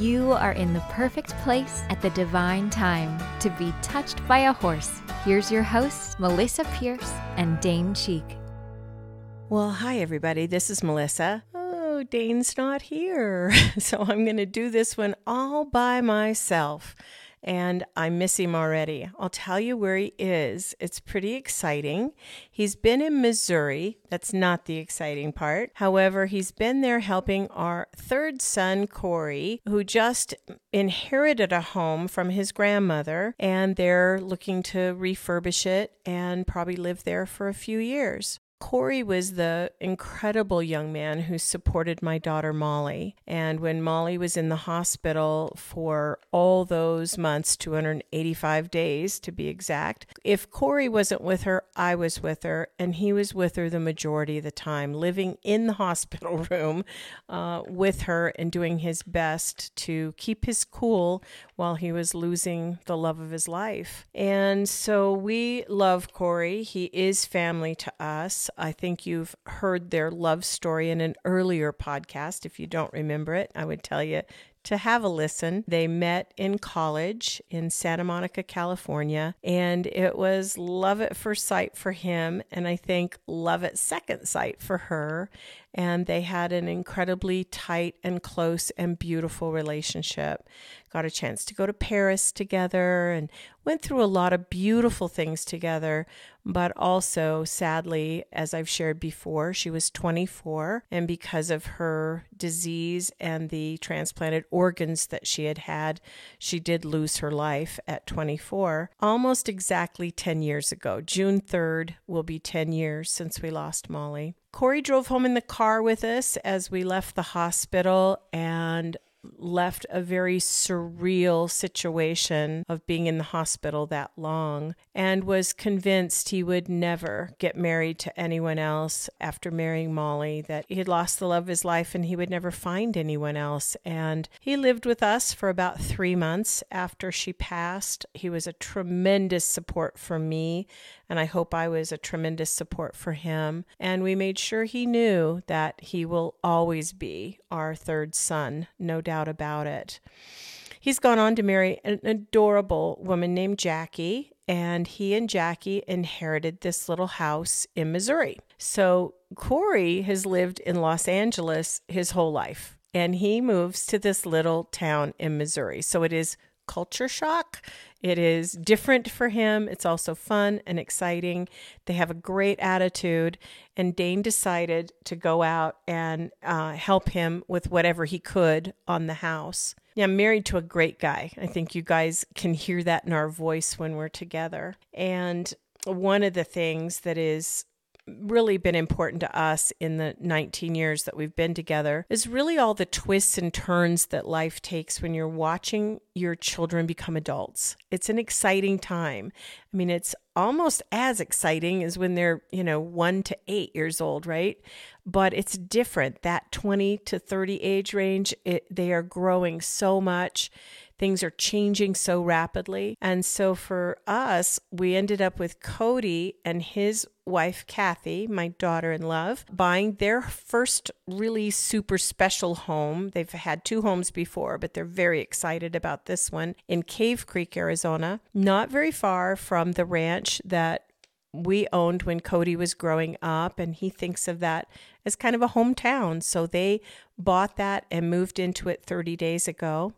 You are in the perfect place at the divine time to be touched by a horse. Here's your hosts, Melisa Pierce and Dane Cheek. Well, hi, everybody. This is Melisa. Oh, Dane's not here. So I'm going to do this one all by myself and I miss him already. I'll tell you where he is. It's pretty exciting. He's been in Missouri. That's not the exciting part. However, he's been there helping our third son, Corey, who just inherited a home from his grandmother, and they're looking to refurbish it and probably live there for a few years. Corey was the incredible young man who supported my daughter Molly. And when Molly was in the hospital for all those months, 285 days to be exact, if Corey wasn't with her, I was with her. And he was with her the majority of the time, living in the hospital room uh, with her and doing his best to keep his cool while he was losing the love of his life. And so we love Corey. He is family to us. I think you've heard their love story in an earlier podcast. If you don't remember it, I would tell you to have a listen. They met in college in Santa Monica, California, and it was love at first sight for him, and I think love at second sight for her. And they had an incredibly tight and close and beautiful relationship. Got a chance to go to Paris together and went through a lot of beautiful things together. But also, sadly, as I've shared before, she was 24, and because of her disease and the transplanted organs that she had had, she did lose her life at 24, almost exactly 10 years ago. June 3rd will be 10 years since we lost Molly. Corey drove home in the car with us as we left the hospital, and left a very surreal situation of being in the hospital that long and was convinced he would never get married to anyone else after marrying Molly, that he had lost the love of his life and he would never find anyone else. And he lived with us for about three months after she passed. He was a tremendous support for me and I hope I was a tremendous support for him. And we made sure he knew that he will always be our third son, no doubt about it. He's gone on to marry an adorable woman named Jackie, and he and Jackie inherited this little house in Missouri. So Corey has lived in Los Angeles his whole life, and he moves to this little town in Missouri. So it is culture shock. It is different for him. It's also fun and exciting. They have a great attitude. And Dane decided to go out and uh, help him with whatever he could on the house. Yeah, I'm married to a great guy. I think you guys can hear that in our voice when we're together. And one of the things that is really been important to us in the 19 years that we've been together is really all the twists and turns that life takes when you're watching your children become adults. It's an exciting time. I mean, it's almost as exciting as when they're, you know, 1 to 8 years old, right? But it's different. That 20 to 30 age range, it, they are growing so much Things are changing so rapidly. And so for us, we ended up with Cody and his wife, Kathy, my daughter in love, buying their first really super special home. They've had two homes before, but they're very excited about this one in Cave Creek, Arizona, not very far from the ranch that we owned when Cody was growing up, and he thinks of that as kind of a hometown. So they bought that and moved into it 30 days ago.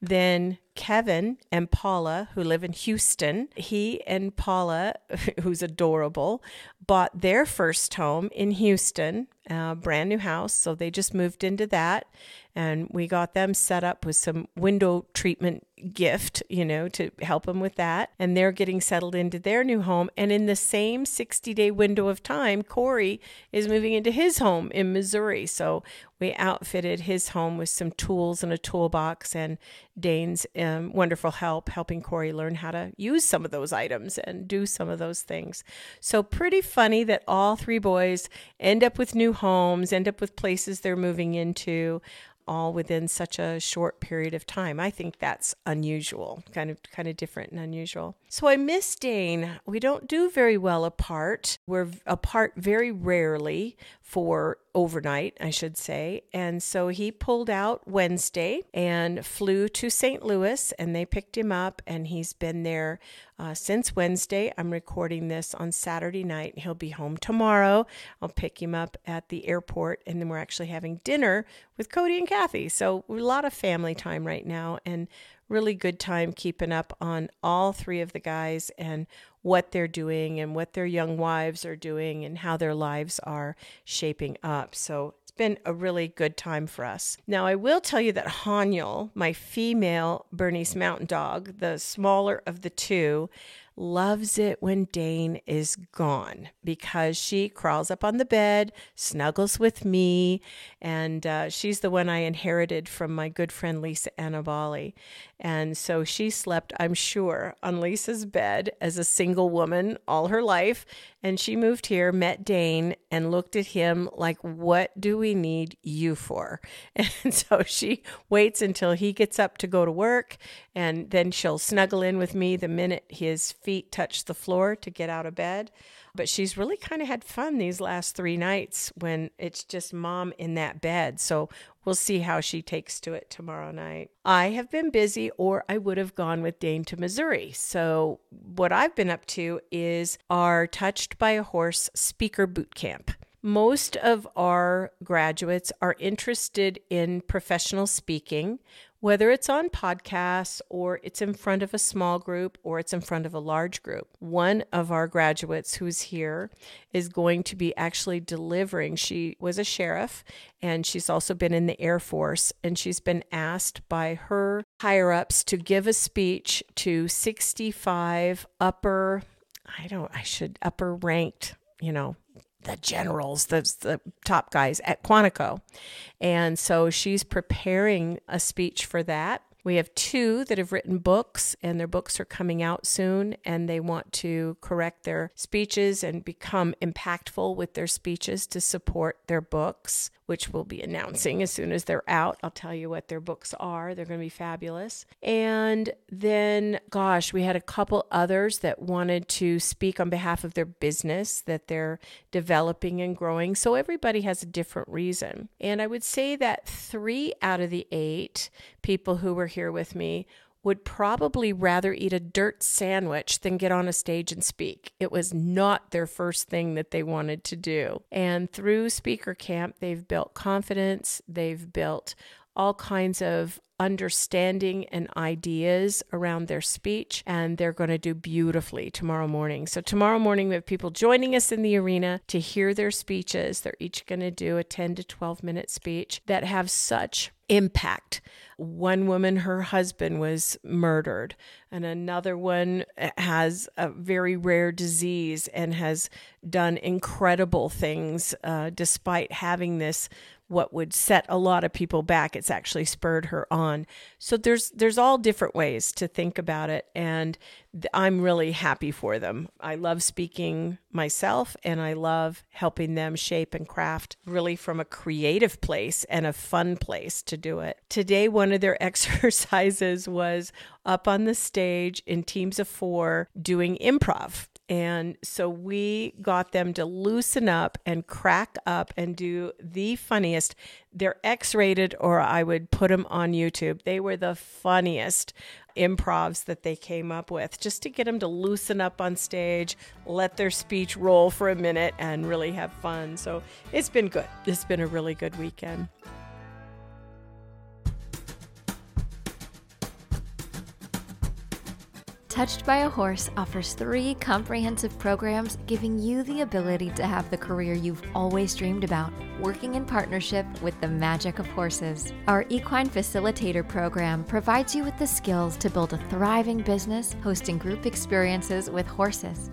Then Kevin and Paula, who live in Houston, he and Paula, who's adorable, bought their first home in Houston, a brand new house. So they just moved into that. And we got them set up with some window treatment gift, you know, to help them with that. And they're getting settled into their new home. And in the same 60 day window of time, Corey is moving into his home in Missouri. So we outfitted his home with some tools and a toolbox and Dane's um, wonderful help helping Corey learn how to use some of those items and do some of those things. So, pretty funny that all three boys end up with new homes, end up with places they're moving into. all within such a short period of time. I think that's unusual, kind of kind of different and unusual. So I miss Dane. We don't do very well apart. We're apart very rarely for overnight, I should say. And so he pulled out Wednesday and flew to St. Louis, and they picked him up, and he's been there uh, since Wednesday. I'm recording this on Saturday night. He'll be home tomorrow. I'll pick him up at the airport, and then we're actually having dinner with Cody and Kathy. So a lot of family time right now, and really good time keeping up on all three of the guys and what they're doing and what their young wives are doing and how their lives are shaping up. So it's been a really good time for us. Now, I will tell you that Haniel, my female Bernese Mountain Dog, the smaller of the two, loves it when Dane is gone because she crawls up on the bed, snuggles with me, and uh, she's the one I inherited from my good friend Lisa Annabali. And so she slept, I'm sure, on Lisa's bed as a single woman all her life. And she moved here, met Dane, and looked at him like, What do we need you for? And so she waits until he gets up to go to work, and then she'll snuggle in with me the minute his feet touch the floor to get out of bed. But she's really kind of had fun these last three nights when it's just mom in that bed. So we'll see how she takes to it tomorrow night. I have been busy, or I would have gone with Dane to Missouri. So what I've been up to is our Touched by a Horse speaker boot camp. Most of our graduates are interested in professional speaking whether it's on podcasts or it's in front of a small group or it's in front of a large group. One of our graduates who's here is going to be actually delivering. She was a sheriff and she's also been in the Air Force and she's been asked by her higher ups to give a speech to 65 upper I don't I should upper ranked, you know, the generals, the, the top guys at Quantico. And so she's preparing a speech for that. We have two that have written books, and their books are coming out soon, and they want to correct their speeches and become impactful with their speeches to support their books which we'll be announcing as soon as they're out. I'll tell you what their books are. They're going to be fabulous. And then, gosh, we had a couple others that wanted to speak on behalf of their business that they're developing and growing. So everybody has a different reason. And I would say that three out of the eight people who were here with me would probably rather eat a dirt sandwich than get on a stage and speak. It was not their first thing that they wanted to do. And through Speaker Camp, they've built confidence, they've built all kinds of understanding and ideas around their speech, and they're going to do beautifully tomorrow morning. So, tomorrow morning, we have people joining us in the arena to hear their speeches. They're each going to do a 10 to 12 minute speech that have such impact. One woman, her husband was murdered, and another one has a very rare disease and has done incredible things uh, despite having this what would set a lot of people back. It's actually spurred her on. So there's there's all different ways to think about it and i'm really happy for them. I love speaking myself and i love helping them shape and craft really from a creative place and a fun place to do it. Today one of their exercises was up on the stage in teams of 4 doing improv and so we got them to loosen up and crack up and do the funniest. They're X rated, or I would put them on YouTube. They were the funniest improvs that they came up with just to get them to loosen up on stage, let their speech roll for a minute, and really have fun. So it's been good. It's been a really good weekend. Touched by a Horse offers three comprehensive programs giving you the ability to have the career you've always dreamed about, working in partnership with the magic of horses. Our Equine Facilitator program provides you with the skills to build a thriving business hosting group experiences with horses.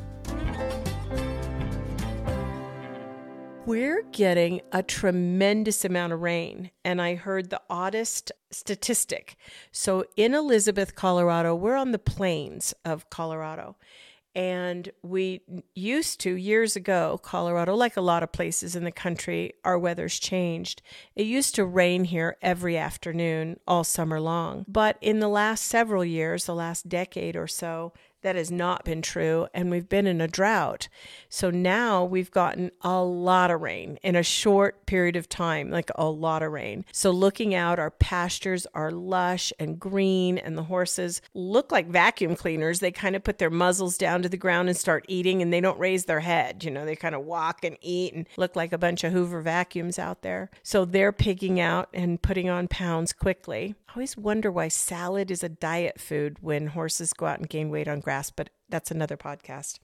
We're getting a tremendous amount of rain, and I heard the oddest statistic. So, in Elizabeth, Colorado, we're on the plains of Colorado. And we used to, years ago, Colorado, like a lot of places in the country, our weather's changed. It used to rain here every afternoon all summer long. But in the last several years, the last decade or so, that has not been true, and we've been in a drought. So now we've gotten a lot of rain in a short period of time, like a lot of rain. So looking out, our pastures are lush and green, and the horses look like vacuum cleaners. They kind of put their muzzles down to the ground and start eating, and they don't raise their head. You know, they kind of walk and eat and look like a bunch of Hoover vacuums out there. So they're pigging out and putting on pounds quickly. I always wonder why salad is a diet food when horses go out and gain weight on grass, but that's another podcast.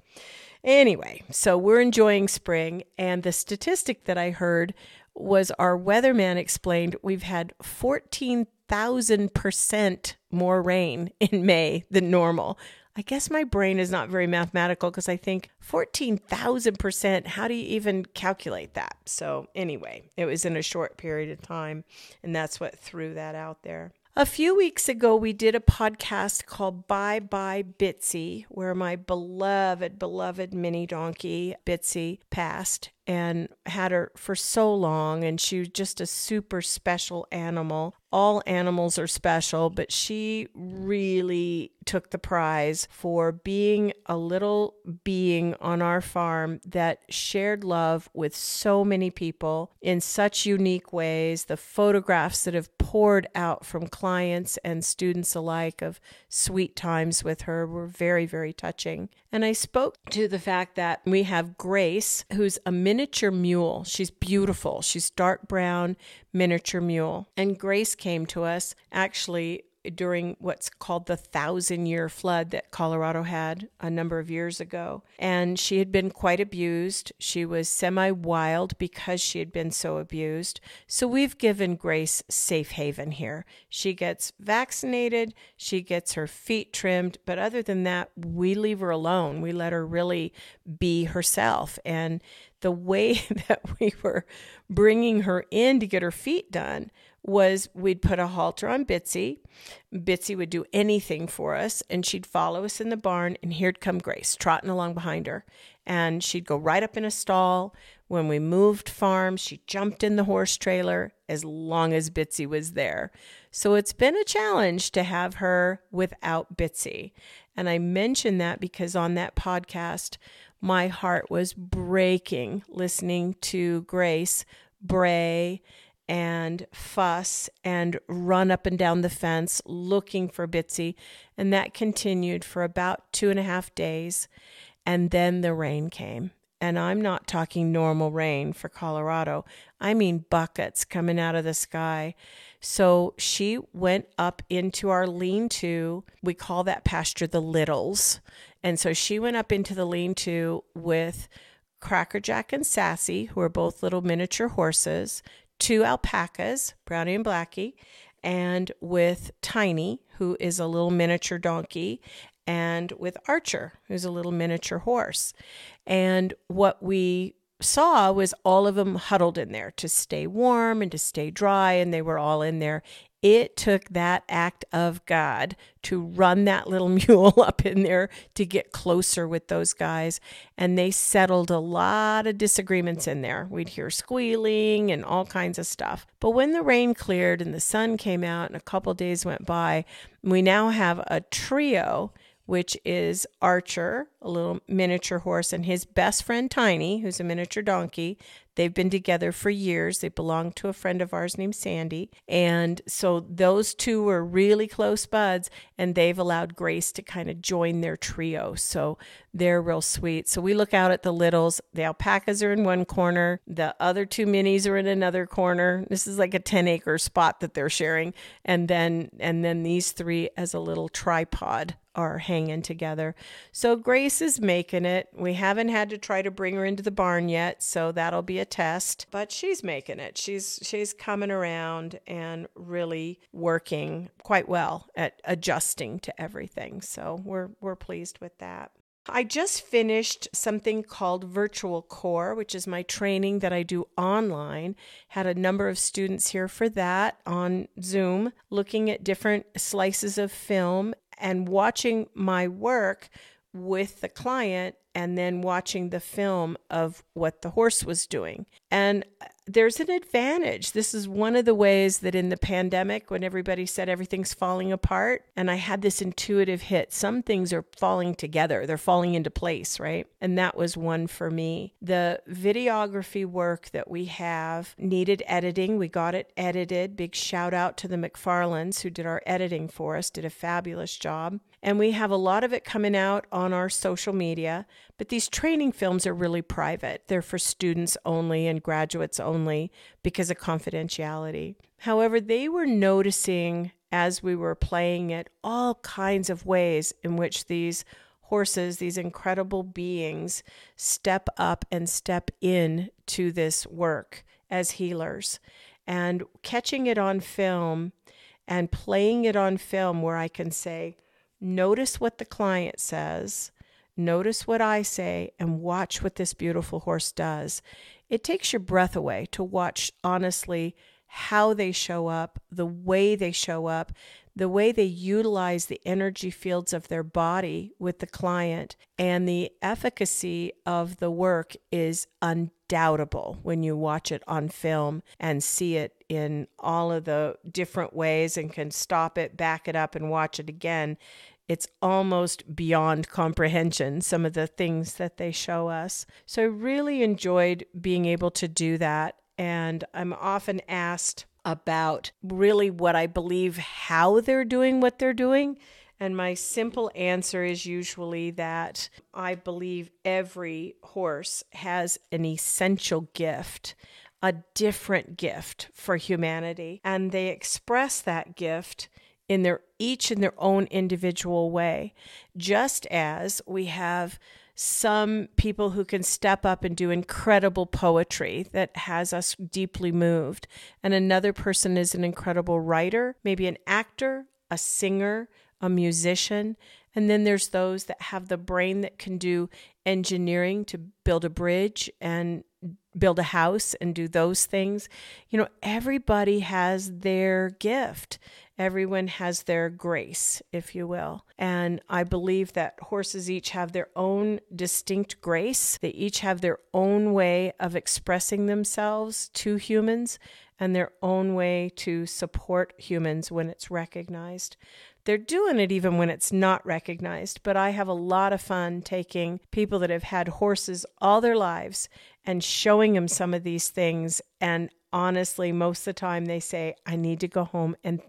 Anyway, so we're enjoying spring, and the statistic that I heard was our weatherman explained we've had 14,000% more rain in May than normal. I guess my brain is not very mathematical because I think 14,000%, how do you even calculate that? So, anyway, it was in a short period of time, and that's what threw that out there. A few weeks ago, we did a podcast called Bye Bye Bitsy, where my beloved, beloved mini donkey, Bitsy, passed and had her for so long. And she was just a super special animal. All animals are special, but she really took the prize for being a little being on our farm that shared love with so many people in such unique ways. The photographs that have poured out from clients and students alike of sweet times with her were very, very touching. And I spoke to the fact that we have Grace, who's a miniature mule. She's beautiful. She's dark brown, miniature mule. And Grace came to us actually during what's called the thousand year flood that Colorado had a number of years ago. And she had been quite abused. She was semi wild because she had been so abused. So we've given Grace safe haven here. She gets vaccinated, she gets her feet trimmed, but other than that, we leave her alone. We let her really be herself. And the way that we were bringing her in to get her feet done was we'd put a halter on Bitsy. Bitsy would do anything for us, and she'd follow us in the barn, and here'd come Grace trotting along behind her. And she'd go right up in a stall. When we moved farms, she jumped in the horse trailer as long as Bitsy was there. So it's been a challenge to have her without Bitsy. And I mention that because on that podcast, my heart was breaking listening to Grace bray and fuss and run up and down the fence looking for Bitsy. And that continued for about two and a half days. And then the rain came. And I'm not talking normal rain for Colorado, I mean buckets coming out of the sky. So she went up into our lean to. We call that pasture the Littles. And so she went up into the lean to with Crackerjack and Sassy, who are both little miniature horses, two alpacas, Brownie and Blackie, and with Tiny, who is a little miniature donkey, and with Archer, who's a little miniature horse. And what we saw was all of them huddled in there to stay warm and to stay dry, and they were all in there it took that act of God to run that little mule up in there to get closer with those guys. And they settled a lot of disagreements in there. We'd hear squealing and all kinds of stuff. But when the rain cleared and the sun came out and a couple days went by, we now have a trio which is Archer, a little miniature horse, and his best friend Tiny, who's a miniature donkey. They've been together for years. They belong to a friend of ours named Sandy. And so those two were really close buds, and they've allowed Grace to kind of join their trio. So they're real sweet. So we look out at the littles. The alpacas are in one corner, the other two minis are in another corner. This is like a 10 acre spot that they're sharing. And then and then these three as a little tripod are hanging together. So Grace is making it. We haven't had to try to bring her into the barn yet, so that'll be a test, but she's making it. She's she's coming around and really working quite well at adjusting to everything. So we're we're pleased with that. I just finished something called Virtual Core, which is my training that I do online. Had a number of students here for that on Zoom, looking at different slices of film and watching my work with the client and then watching the film of what the horse was doing. And uh, there's an advantage. This is one of the ways that in the pandemic, when everybody said everything's falling apart, and I had this intuitive hit some things are falling together, they're falling into place, right? And that was one for me. The videography work that we have needed editing. We got it edited. Big shout out to the McFarlands who did our editing for us, did a fabulous job. And we have a lot of it coming out on our social media. But these training films are really private. They're for students only and graduates only because of confidentiality. However, they were noticing as we were playing it all kinds of ways in which these horses, these incredible beings, step up and step in to this work as healers. And catching it on film and playing it on film where I can say, notice what the client says Notice what I say and watch what this beautiful horse does. It takes your breath away to watch honestly how they show up, the way they show up, the way they utilize the energy fields of their body with the client, and the efficacy of the work is undoubtable when you watch it on film and see it in all of the different ways and can stop it, back it up, and watch it again it's almost beyond comprehension, some of the things that they show us. So I really enjoyed being able to do that. And I'm often asked about really what I believe how they're doing what they're doing. And my simple answer is usually that I believe every horse has an essential gift, a different gift for humanity. And they express that gift in their each in their own individual way just as we have some people who can step up and do incredible poetry that has us deeply moved and another person is an incredible writer maybe an actor a singer a musician and then there's those that have the brain that can do engineering to build a bridge and build a house and do those things. You know, everybody has their gift. Everyone has their grace, if you will. And I believe that horses each have their own distinct grace. They each have their own way of expressing themselves to humans and their own way to support humans when it's recognized. They're doing it even when it's not recognized, but I have a lot of fun taking people that have had horses all their lives and showing them some of these things and honestly most of the time they say i need to go home and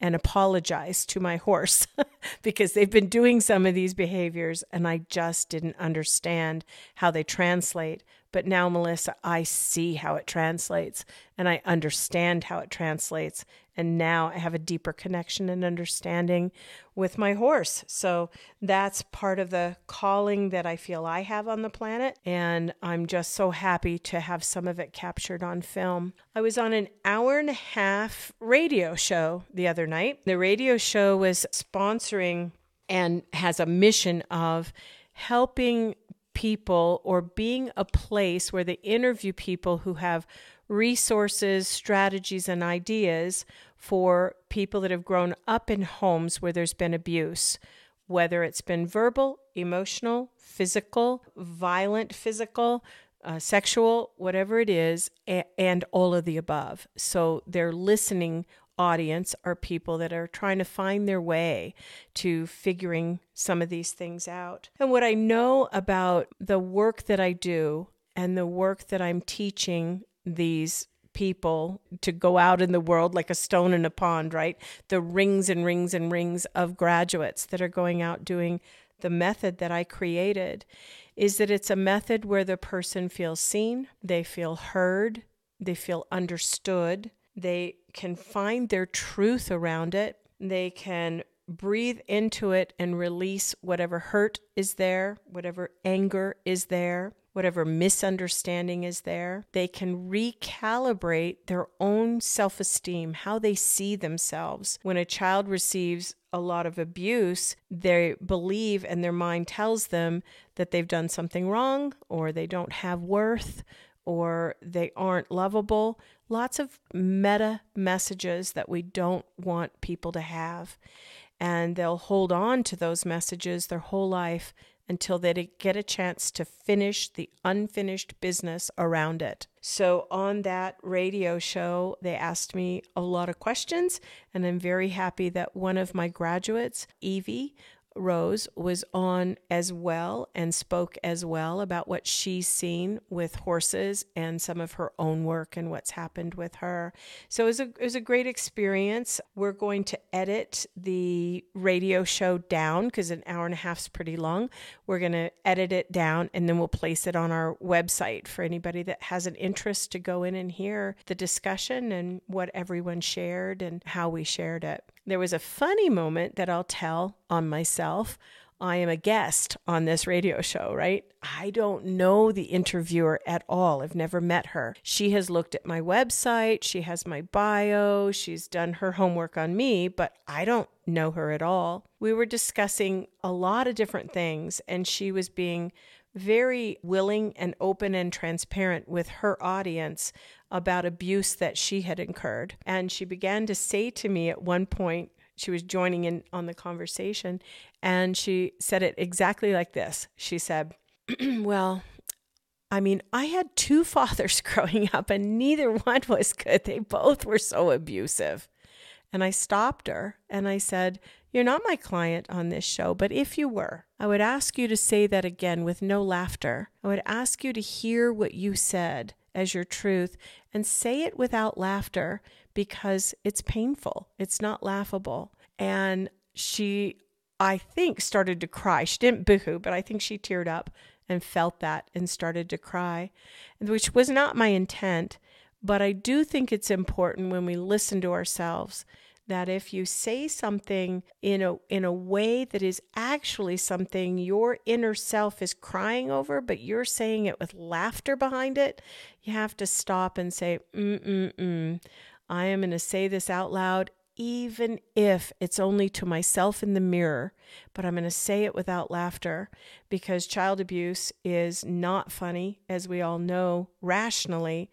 and apologize to my horse because they've been doing some of these behaviors and i just didn't understand how they translate. But now melisa i see how it translates and i understand how it translates and now I have a deeper connection and understanding with my horse. So that's part of the calling that I feel I have on the planet. And I'm just so happy to have some of it captured on film. I was on an hour and a half radio show the other night. The radio show was sponsoring and has a mission of helping people or being a place where they interview people who have resources, strategies, and ideas for people that have grown up in homes where there's been abuse, whether it's been verbal, emotional, physical, violent, physical, uh, sexual, whatever it is, and all of the above. So their listening audience are people that are trying to find their way to figuring some of these things out. And what I know about the work that I do and the work that I'm teaching these people to go out in the world like a stone in a pond, right? The rings and rings and rings of graduates that are going out doing the method that I created is that it's a method where the person feels seen, they feel heard, they feel understood, they can find their truth around it, they can breathe into it and release whatever hurt is there, whatever anger is there, whatever misunderstanding is there. They can recalibrate their own self esteem, how they see themselves. When a child receives a lot of abuse, they believe and their mind tells them that they've done something wrong or they don't have worth or they aren't lovable. Lots of meta messages that we don't want people to have. And they'll hold on to those messages their whole life until they get a chance to finish the unfinished business around it. So, on that radio show, they asked me a lot of questions, and I'm very happy that one of my graduates, Evie, Rose was on as well and spoke as well about what she's seen with horses and some of her own work and what's happened with her. So it was a, it was a great experience. We're going to edit the radio show down because an hour and a half is pretty long. We're going to edit it down and then we'll place it on our website for anybody that has an interest to go in and hear the discussion and what everyone shared and how we shared it. There was a funny moment that I'll tell on myself. I am a guest on this radio show, right? I don't know the interviewer at all. I've never met her. She has looked at my website, she has my bio, she's done her homework on me, but I don't know her at all. We were discussing a lot of different things, and she was being very willing and open and transparent with her audience about abuse that she had incurred. And she began to say to me at one point, she was joining in on the conversation, and she said it exactly like this. She said, Well, I mean, I had two fathers growing up, and neither one was good. They both were so abusive. And I stopped her and I said, You're not my client on this show, but if you were, I would ask you to say that again with no laughter. I would ask you to hear what you said as your truth and say it without laughter because it's painful. It's not laughable. And she, I think, started to cry. She didn't boohoo, but I think she teared up and felt that and started to cry, which was not my intent. But I do think it's important when we listen to ourselves that if you say something in a in a way that is actually something your inner self is crying over but you're saying it with laughter behind it you have to stop and say mm mm mm i am going to say this out loud even if it's only to myself in the mirror but i'm going to say it without laughter because child abuse is not funny as we all know rationally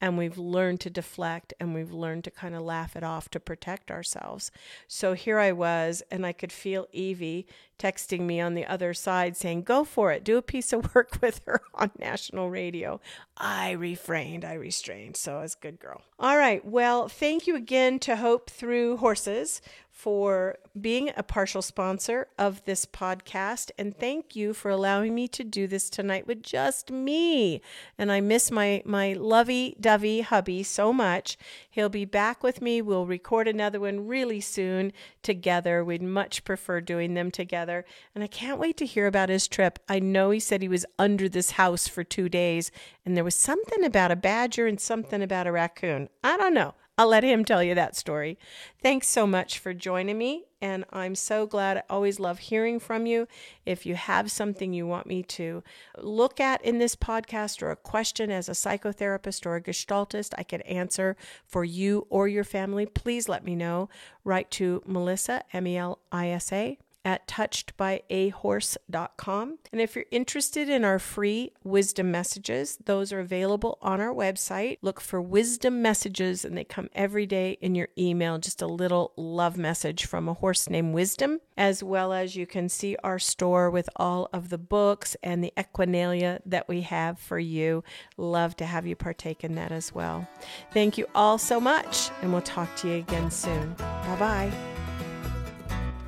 and we've learned to deflect and we've learned to kind of laugh it off to protect ourselves. So here I was, and I could feel Evie texting me on the other side saying, Go for it, do a piece of work with her on national radio. I refrained, I restrained. So I was a good girl. All right. Well, thank you again to Hope Through Horses for being a partial sponsor of this podcast. And thank you for allowing me to do this tonight with just me. And I miss my, my lovey dovey hubby so much. He'll be back with me. We'll record another one really soon together. We'd much prefer doing them together. And I can't wait to hear about his trip. I know he said he was under this house for two days, and there was something about a badger and something about a raccoon. I don't know. I'll let him tell you that story. Thanks so much for joining me. And I'm so glad. I always love hearing from you. If you have something you want me to look at in this podcast or a question as a psychotherapist or a gestaltist I can answer for you or your family, please let me know. Write to Melisa, M E L I S A, at touchedbyahorse.com. And if you're interested in our free wisdom messages, those are available on our website. Look for wisdom messages, and they come every day in your email, just a little love message from a horse named Wisdom, as well as you can see our store with all of the books and the equinalia that we have for you. Love to have you partake in that as well. Thank you all so much, and we'll talk to you again soon. Bye bye.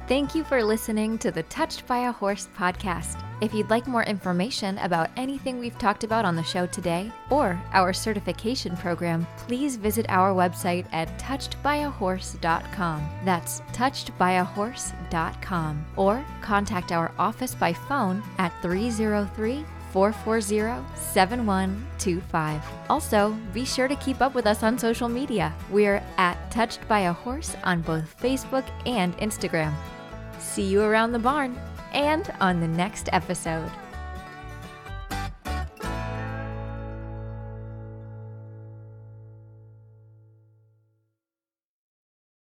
Thank you for listening to the Touched by a Horse podcast. If you'd like more information about anything we've talked about on the show today or our certification program, please visit our website at touchedbyahorse.com. That's touchedbyahorse.com. Or contact our office by phone at 303 440 7125. Also, be sure to keep up with us on social media. We're at Touched by a Horse on both Facebook and Instagram. See you around the barn and on the next episode.